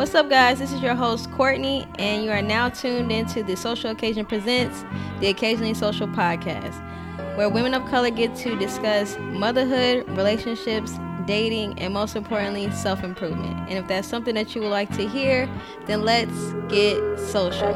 What's up, guys? This is your host, Courtney, and you are now tuned into the Social Occasion Presents, the Occasionally Social podcast, where women of color get to discuss motherhood, relationships, dating, and most importantly, self improvement. And if that's something that you would like to hear, then let's get social.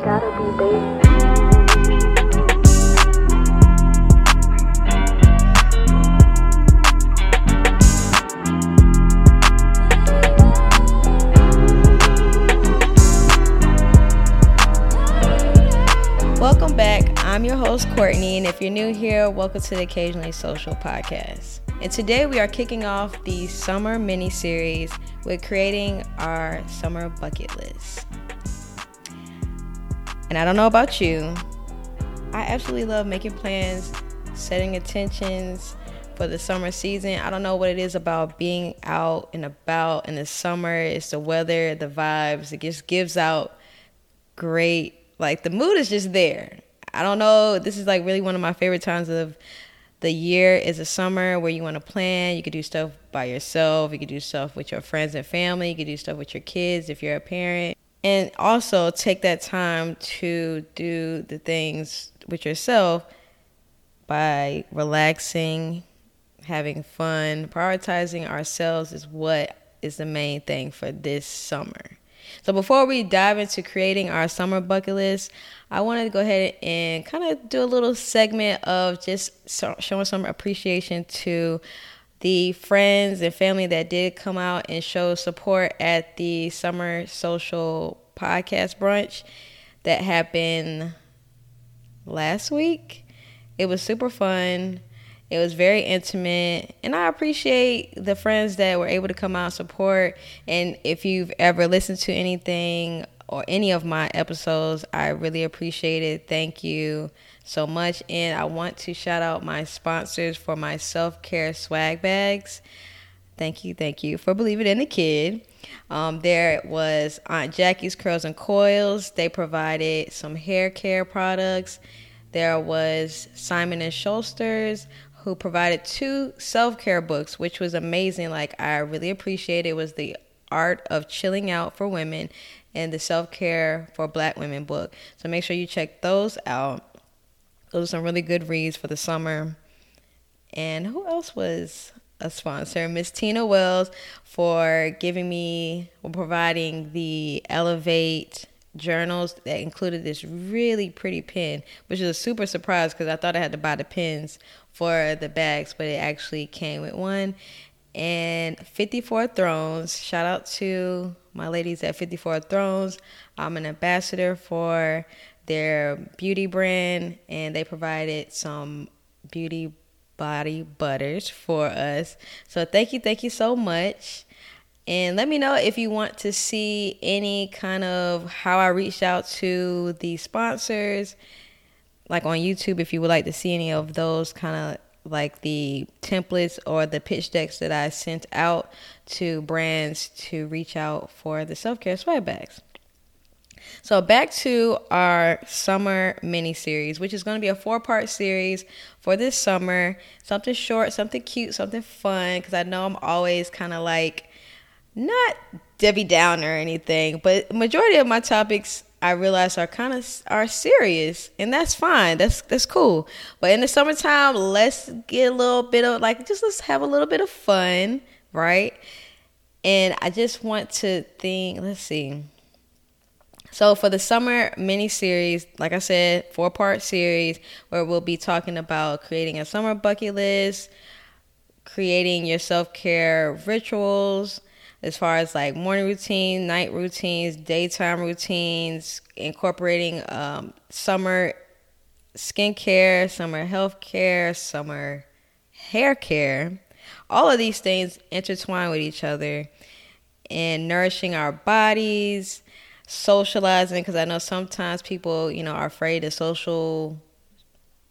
I'm your host, Courtney, and if you're new here, welcome to the Occasionally Social podcast. And today we are kicking off the summer mini series with creating our summer bucket list. And I don't know about you, I absolutely love making plans, setting intentions for the summer season. I don't know what it is about being out and about in the summer. It's the weather, the vibes. It just gives out great like the mood is just there. I don't know. This is like really one of my favorite times of the year is the summer where you want to plan. You could do stuff by yourself. You could do stuff with your friends and family. You could do stuff with your kids if you're a parent. And also take that time to do the things with yourself by relaxing, having fun, prioritizing ourselves is what is the main thing for this summer. So before we dive into creating our summer bucket list, I wanted to go ahead and kind of do a little segment of just showing some appreciation to the friends and family that did come out and show support at the summer social podcast brunch that happened last week. It was super fun. It was very intimate, and I appreciate the friends that were able to come out and support. And if you've ever listened to anything or any of my episodes, I really appreciate it. Thank you so much. And I want to shout out my sponsors for my self care swag bags. Thank you, thank you for believing in the kid. Um, there was Aunt Jackie's Curls and Coils. They provided some hair care products. There was Simon and Schuster's who provided two self-care books which was amazing. Like i really appreciate it. it was the art of chilling out for women and the self-care for black women book. So make sure you check those out. Those are some really good reads for the summer. And who else was a sponsor? Miss tina wells for giving me or providing the elevate journals that included this really pretty pen, which is a super surprise because I thought I had to buy the pens for the bags, but it actually came with one. And 54 Thrones, shout out to my ladies at 54 Thrones. I'm an ambassador for their beauty brand, and they provided some beauty body butters for us. So thank you, thank you so much. And let me know if you want to see any kind of how I reached out to the sponsors, like on YouTube, if you would like to see any of those kind of like the templates or the pitch decks that I sent out to brands to reach out for the self care swag bags. So back to our summer mini series, which is going to be a four part series for this summer. Something short, something cute, something fun. Because I know I'm always kind of like not Debbie Downer or anything, but majority of my topics I realize are kind of are serious, and that's fine. That's that's cool. But in the summertime, let's get a little bit of like just let's have a little bit of fun, right? And I just want to think. Let's see. So for the summer mini series, like I said, four part series where we'll be talking about creating a summer bucket list, creating your self care rituals as far as like morning routine, night routines, daytime routines, incorporating um, summer skincare, summer health care, summer hair care. All of these things intertwine with each other and nourishing our bodies, socializing, because I know sometimes people, you know, are afraid of social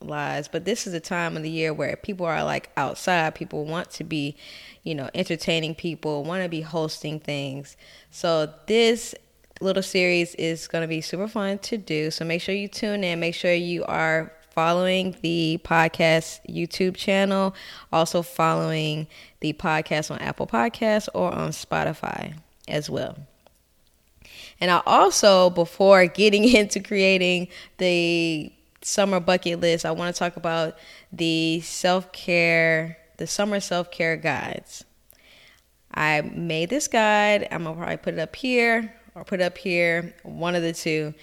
lies but this is a time of the year where people are like outside. People want to be you know entertaining people want to be hosting things. So this little series is going to be super fun to do. So make sure you tune in. Make sure you are following the podcast youtube channel. Also following the podcast on apple podcasts or on spotify as well. And I also, before getting into creating the summer bucket list, I want to talk about the self care, the summer self care guides. I made this guide. I'm gonna probably put it up here or put it up here, one of the two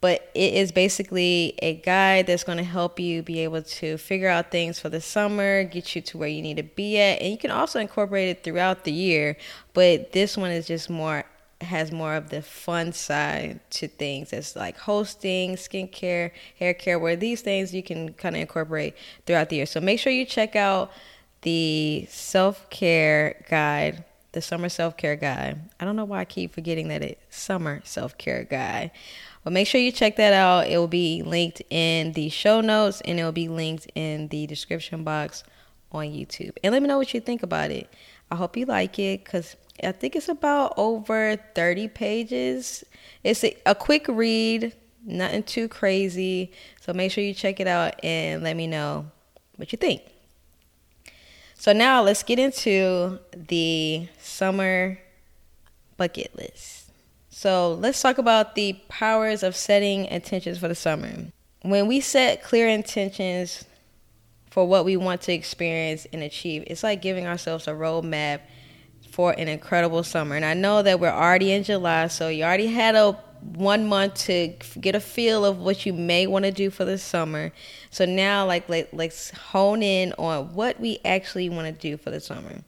but it is basically a guide that's to help you be able to figure out things for the summer, get you to where you need to be at, and you can also incorporate it throughout the year. But this one is just more has more of the fun side to things. It's like hosting, skincare, hair care, where these things you can kind of incorporate throughout the year. So make sure you check out the self care guide, the summer self care guide. I don't know why I keep forgetting that it's summer self care guide. But make sure you check that out. It will be linked in the show notes and it will be linked in the description box on YouTube. And let me know what you think about it. I hope you like it because I think it's about over 30 pages. It's a, a quick read, nothing too crazy. So make sure you check it out and let me know what you think. So now let's get into the summer bucket list. So let's talk about the powers of setting intentions for the summer. When we set clear intentions for what we want to experience and achieve, it's like giving ourselves a roadmap for an incredible summer. And I know that we're already in July, so you already had a one month to get a feel of what you may want to do for the summer. So now, like, let, let's hone in on what we actually want to do for the summer.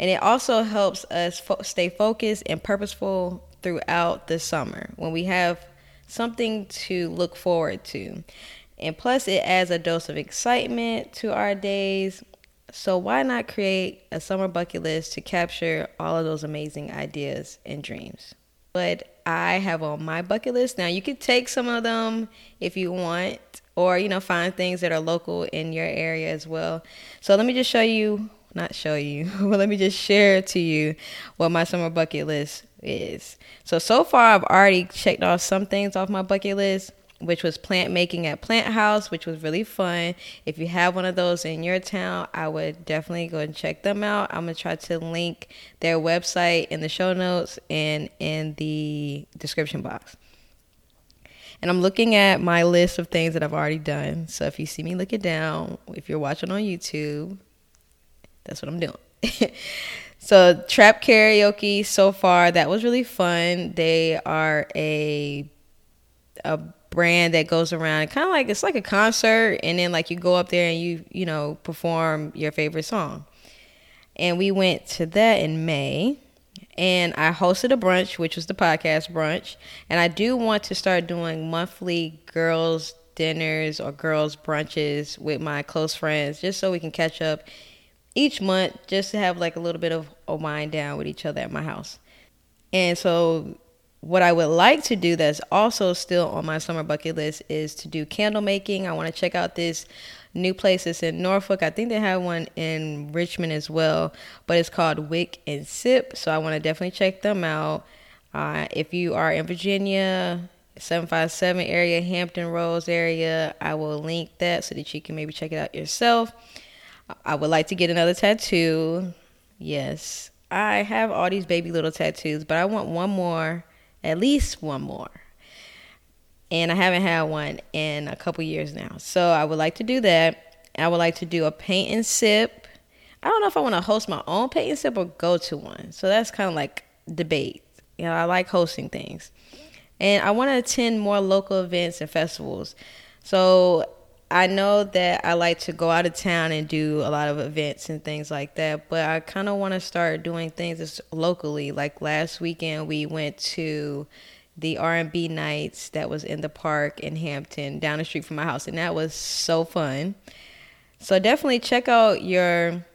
And it also helps us fo- stay focused and purposeful throughout the summer when we have something to look forward to. And plus, it adds a dose of excitement to our days. So, why not create a summer bucket list to capture all of those amazing ideas and dreams? But I have on my bucket list. Now, you could take some of them if you want, or, you know, find things that are local in your area as well. So, let me just show you, not show you, but let me just share to you what my summer bucket list is. So so far I've already checked off some things off my bucket list, which was plant making at Plant House, which was really fun. If you have one of those in your town, I would definitely go and check them out. I'm gonna try to link their website in the show notes and in the description box. And I'm looking at my list of things that I've already done. So if you see me looking down, if you're watching on YouTube, that's what I'm doing. So trap karaoke so far that was really fun. They are a a brand that goes around kind of like it's like a concert and then like you go up there and you you know perform your favorite song. And we went to that in May and I hosted a brunch which was the podcast brunch and I do want to start doing monthly girls dinners or girls brunches with my close friends just so we can catch up each month just to have like a little bit of a wind down with each other at my house. And so what I would like to do that's also still on my summer bucket list is to do candle making. I want to check out this new place that's in Norfolk. I think they have one in Richmond as well, but it's called Wick and Sip. So I want to definitely check them out. Uh, if you are in Virginia, 757 area, Hampton Roads area, I will link that so that you can maybe check it out yourself. I would like to get another tattoo. Yes. I have all these baby little tattoos, but I want one more, at least one more. And I haven't had one in a couple years now. So I would like to do that. I would like to do a paint and sip. I don't know if I want to host my own paint and sip or go to one. So that's kind of like debate. You know, I like hosting things. And I want to attend more local events and festivals. So I know that I like to go out of town and do a lot of events and things like that, but I kind of want to start doing things locally. Like last weekend, we went to the R&B nights that was in the park in Hampton, down the street from my house, and that was so fun. So definitely check out your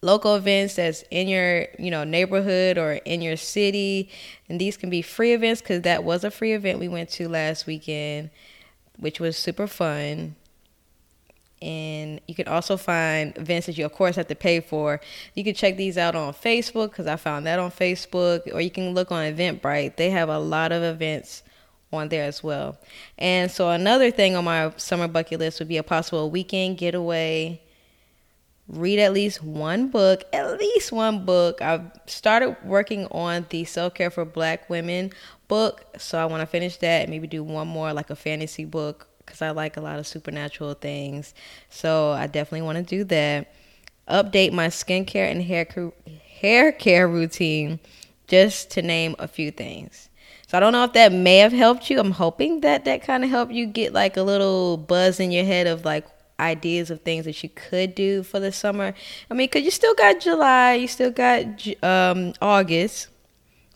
local events that's in your you know neighborhood or in your city, and these can be free events because that was a free event we went to last weekend, which was super fun and you can also find events that you of course have to pay for. You can check these out on facebook because i found that on facebook or you can look on eventbrite. They have a lot of events on there as well. And so another thing on my summer bucket list would be a possible weekend getaway. Read at least one book, at least one book. I've started working on the Self Care for Black Women book, so I want to finish that and maybe do one more, like a fantasy book, because I like a lot of supernatural things. So I definitely want to do that. Update my skincare and hair hair care routine, just to name a few things. So I don't know if that may have helped you. I'm hoping that that kind of helped you get like a little buzz in your head of like ideas of things that you could do for the summer. I mean, cause you still got July, you still got um, August.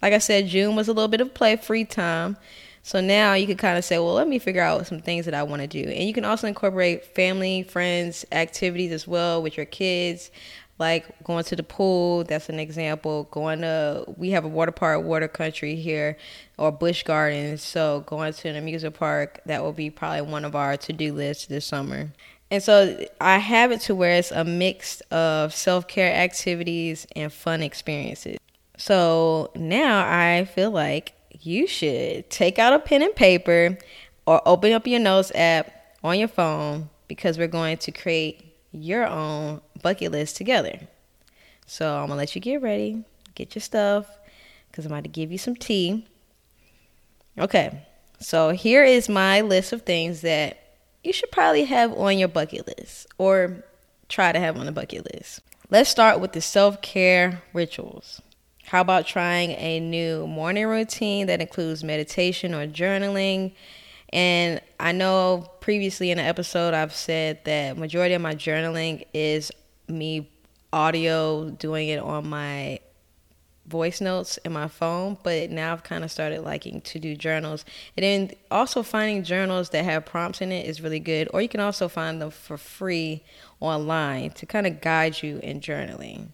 Like I said, June was a little bit of play, free time. So now you can kind of say, well, let me figure out some things that I want to do. And you can also incorporate family, friends, activities as well with your kids, like going to the pool. That's an example. Going to, we have a water park, water country here, or Busch Gardens. So going to an amusement park, that will be probably one of our to do lists this summer. And so I have it to where it's a mix of self care activities and fun experiences. So now I feel like you should take out a pen and paper or open up your notes app on your phone because we're going to create your own bucket list together. So I'm gonna let you get ready, get your stuff, because I'm about to give you some tea. Okay, so here is my list of things that you should probably have on your bucket list or try to have on the bucket list. Let's start with the self care rituals. How about trying a new morning routine that includes meditation or journaling? And I know previously in an episode I've said that majority of my journaling is me audio doing it on my voice notes in my phone, but now I've kind of started liking to do journals. And then also finding journals that have prompts in it is really good. Or you can also find them for free online to kind of guide you in journaling.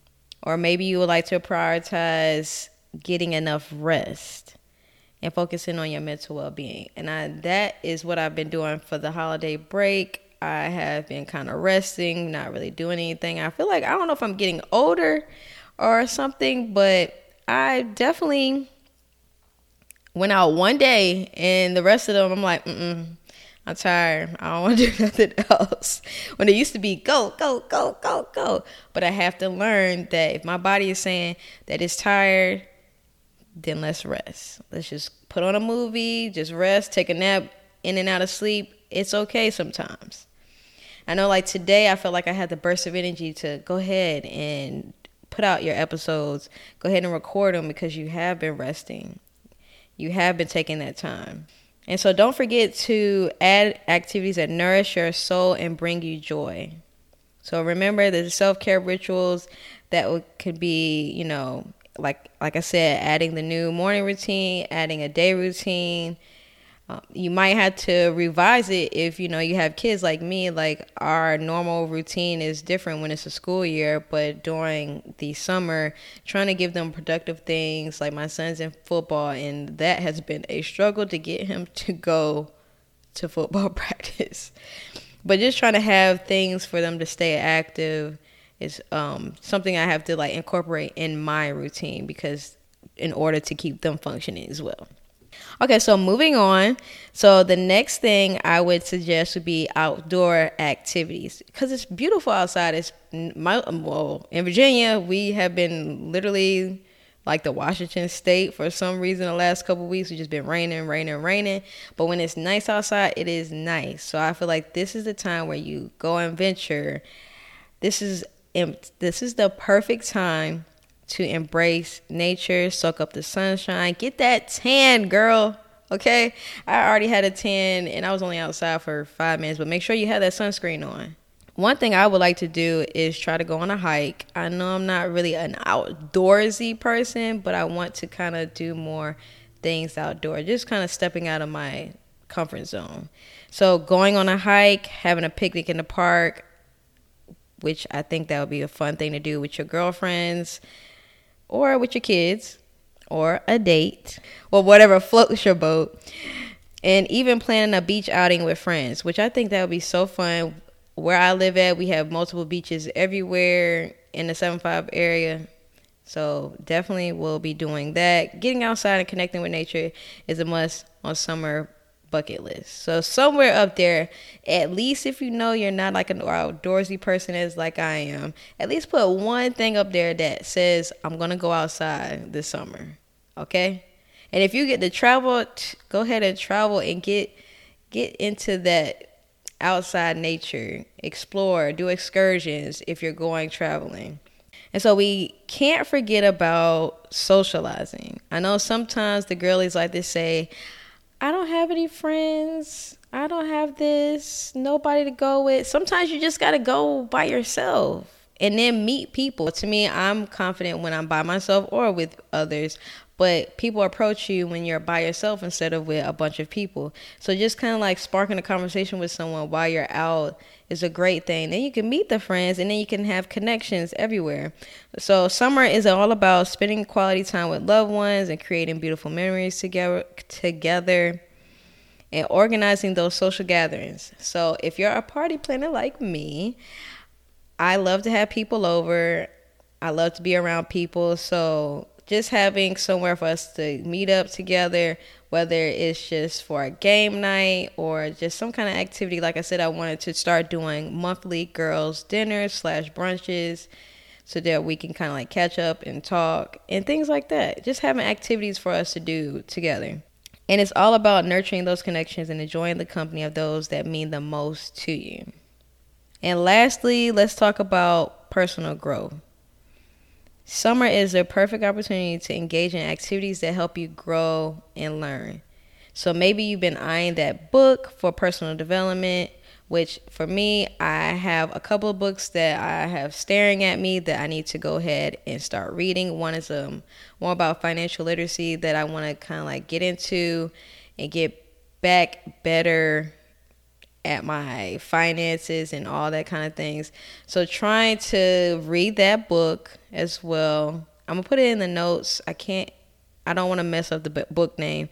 Or maybe you would like to prioritize getting enough rest and focusing on your mental well being. And I, that is what I've been doing for the holiday break. I have been kind of resting, not really doing anything. I feel like I don't know if I'm getting older or something, but I definitely went out one day, and the rest of them, I'm like, mm I'm tired. I don't want to do nothing else. When it used to be go, go, go, go, go. But I have to learn that if my body is saying that it's tired, then let's rest. Let's just put on a movie, just rest, take a nap, in and out of sleep. It's okay sometimes. I know, like today, I felt like I had the burst of energy to go ahead and put out your episodes, go ahead and record them because you have been resting. You have been taking that time. And so don't forget to add activities that nourish your soul and bring you joy. So remember the self-care rituals that could be, you know, like like I said, adding the new morning routine, adding a day routine, um, you might have to revise it if you know you have kids like me like our normal routine is different when it's a school year but during the summer trying to give them productive things like my son's in football and that has been a struggle to get him to go to football practice. But just trying to have things for them to stay active is um, something i have to like incorporate in my routine because in order to keep them functioning as well Okay, so moving on. So the next thing I would suggest would be outdoor activities because it's beautiful outside. It's my well in Virginia we have been literally like the Washington State for some reason the last couple weeks it's just been raining, raining, raining. But when it's nice outside, it is nice. So I feel like this is the time where you go and venture. This is this is the perfect time to embrace nature, soak up the sunshine, get that tan, girl. Okay, I already had a tan and I was only outside for five minutes, but make sure you have that sunscreen on. One thing I would like to do is try to go on a hike. I know I'm not really an outdoorsy person, but I want to kind of do more things outdoor, just kind of stepping out of my comfort zone. So, going on a hike, having a picnic in the park, which I think that would be a fun thing to do with your girlfriends or with your kids or a date or whatever floats your boat. And even planning a beach outing with friends, which I think that would be so fun. Where I live at, we have multiple beaches everywhere in the 75 area. So definitely we'll be doing that. Getting outside and connecting with nature is a must on summer bucket list. So somewhere up there, at least if you know you're not like an outdoorsy person as like I am, at least put one thing up there that says I'm gonna go outside this summer. Okay? And if you get to travel, go ahead and travel and get get into that outside nature, explore, do excursions if you're going traveling. And so we can't forget about socializing. I know sometimes the girlies like to say, I don't have any friends. I don't have this, nobody to go with. Sometimes you just got to go by yourself and then meet people. To me, I'm confident when I'm by myself or with others, but people approach you when you're by yourself instead of with a bunch of people. So just kind of like sparking a conversation with someone while you're out is a great thing. Then you can meet the friends and then you can have connections everywhere. So summer is all about spending quality time with loved ones and creating beautiful memories together together and organizing those social gatherings. So if you're a party planner like me, I love to have people over. I love to be around people. So just having somewhere for us to meet up together, whether it's just for a game night or just some kind of activity. Like I said, I wanted to start doing monthly girls' dinners slash brunches so that we can kind of like catch up and talk and things like that. Just having activities for us to do together. And it's all about nurturing those connections and enjoying the company of those that mean the most to you. And lastly, let's talk about personal growth. Summer is a perfect opportunity to engage in activities that help you grow and learn. So maybe you've been eyeing that book for personal development, which for me, I have a couple of books that I have staring at me that I need to go ahead and start reading. One is um more about financial literacy that I want to kind of like get into and get back better at my finances and all that kind of things. So trying to read that book as well. I'm gonna put it in the notes. I can't. I don't want to mess up the book name,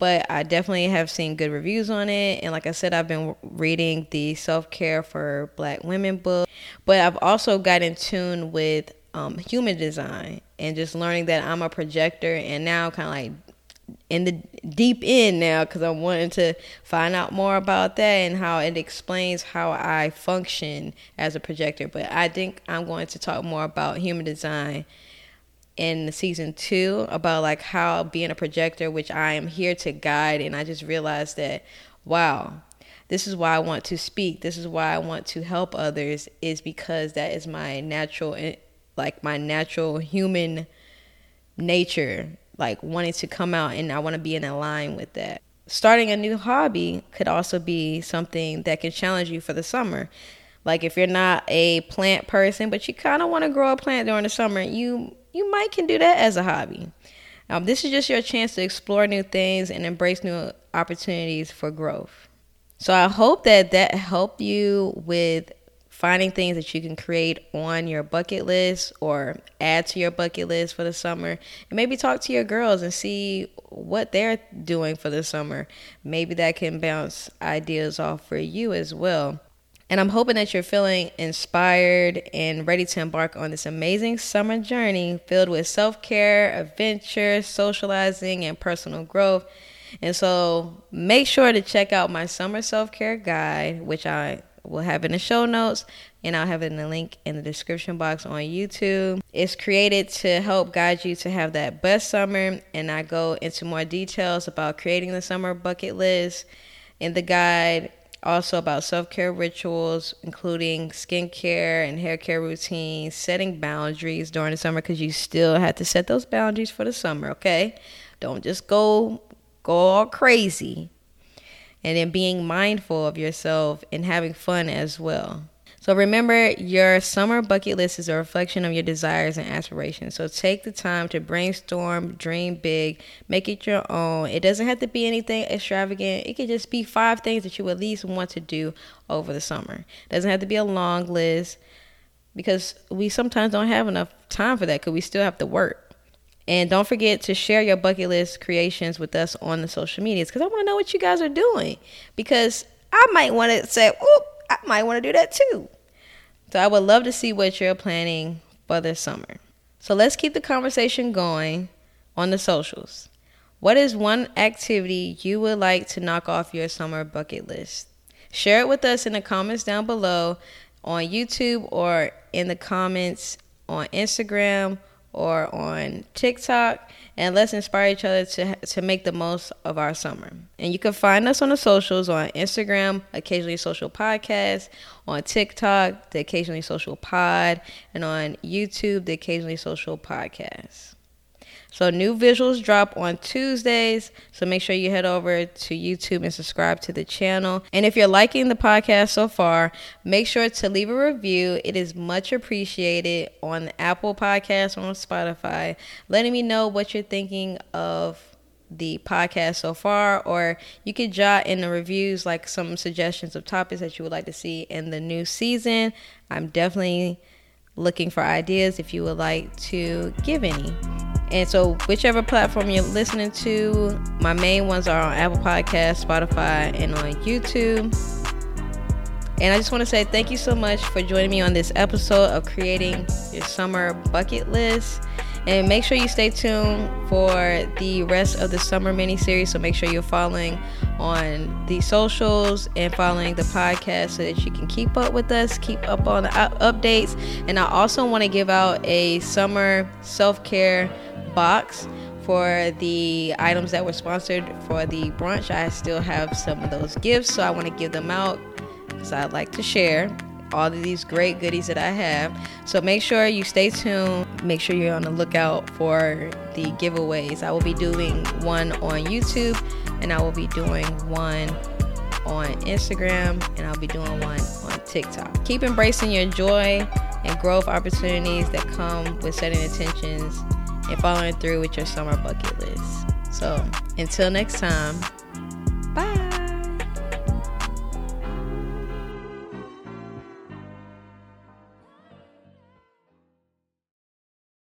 but I definitely have seen good reviews on it. And like I said, I've been reading the Self Care for Black Women book, but I've also got in tune with um, human design and just learning that I'm a projector and now kind of like in the deep end now because I'm wanting to find out more about that and how it explains how I function as a projector. But I think I'm going to talk more about human design in the season two about like how being a projector, which I am here to guide, and I just realized that wow, this is why I want to speak. This is why I want to help others is because that is my natural eh, like my natural human nature like wanting to come out and I want to be in line with that. Starting a new hobby could also be something that can challenge you for the summer. Like if you're not a plant person, but you kind of want to grow a plant during the summer, you you might can do that as a hobby. Um, this is just your chance to explore new things and embrace new opportunities for growth. So I hope that that helped you with finding things that you can create on your bucket list or add to your bucket list for the summer. And maybe talk to your girls and see what they're doing for the summer. Maybe that can bounce ideas off for you as well. And I'm hoping that you're feeling inspired and ready to embark on this amazing summer journey filled with self care, adventure, socializing, and personal growth. And so make sure to check out my summer self care guide, which I We'll have in the show notes and I'll have it in the link in the description box on YouTube. It's created to help guide you to have that best summer, and I go into more details about creating the summer bucket list in the guide. Also, about self care rituals, including skincare and hair care routines, setting boundaries during the summer because you still have to set those boundaries for the summer, okay? Don't just go go all crazy and then being mindful of yourself and having fun as well. So remember, your summer bucket list is a reflection of your desires and aspirations. So take the time to brainstorm, dream big, make it your own. It doesn't have to be anything extravagant. It could just be five things that you at least want to do over the summer. It doesn't have to be a long list because we sometimes don't have enough time for that because we still have to work. And don't forget to share your bucket list creations with us on the social medias because I want to know what you guys are doing. Because I might want to say, oh, I might want to do that too. So I would love to see what you're planning for this summer. So let's keep the conversation going on the socials. What is one activity you would like to knock off your summer bucket list? Share it with us in the comments down below on YouTube or in the comments on Instagram or on TikTok and let's inspire each other to to make the most of our summer. And you can find us on the socials on Instagram, occasionally social podcast, on TikTok, the occasionally social pod, and on YouTube, the occasionally social podcast. So new visuals drop on Tuesdays. So make sure you head over to YouTube and subscribe to the channel. And if you're liking the podcast so far, make sure to leave a review. It is much appreciated on Apple Podcast or on Spotify, letting me know what you're thinking of the podcast so far, or you could jot in the reviews like some suggestions of topics that you would like to see in the new season. I'm definitely looking for ideas if you would like to give any. And so, whichever platform you're listening to, my main ones are on Apple Podcasts, Spotify, and on YouTube. And I just want to say thank you so much for joining me on this episode of creating your summer bucket list. And make sure you stay tuned for the rest of the summer mini series. So make sure you're following on the socials and following the podcast so that you can keep up with us, keep up on the updates. And I also want to give out a summer self care box for the items that were sponsored for the brunch. I still have some of those gifts, so I want to give them out because I like to share all of these great goodies that I have. So make sure you stay tuned. Make sure you're on the lookout for the giveaways. I will be doing one on YouTube and I will be doing one on Instagram and I'll be doing one on TikTok. Keep embracing your joy and growth opportunities that come with setting intentions and following through with your summer bucket list. So until next time,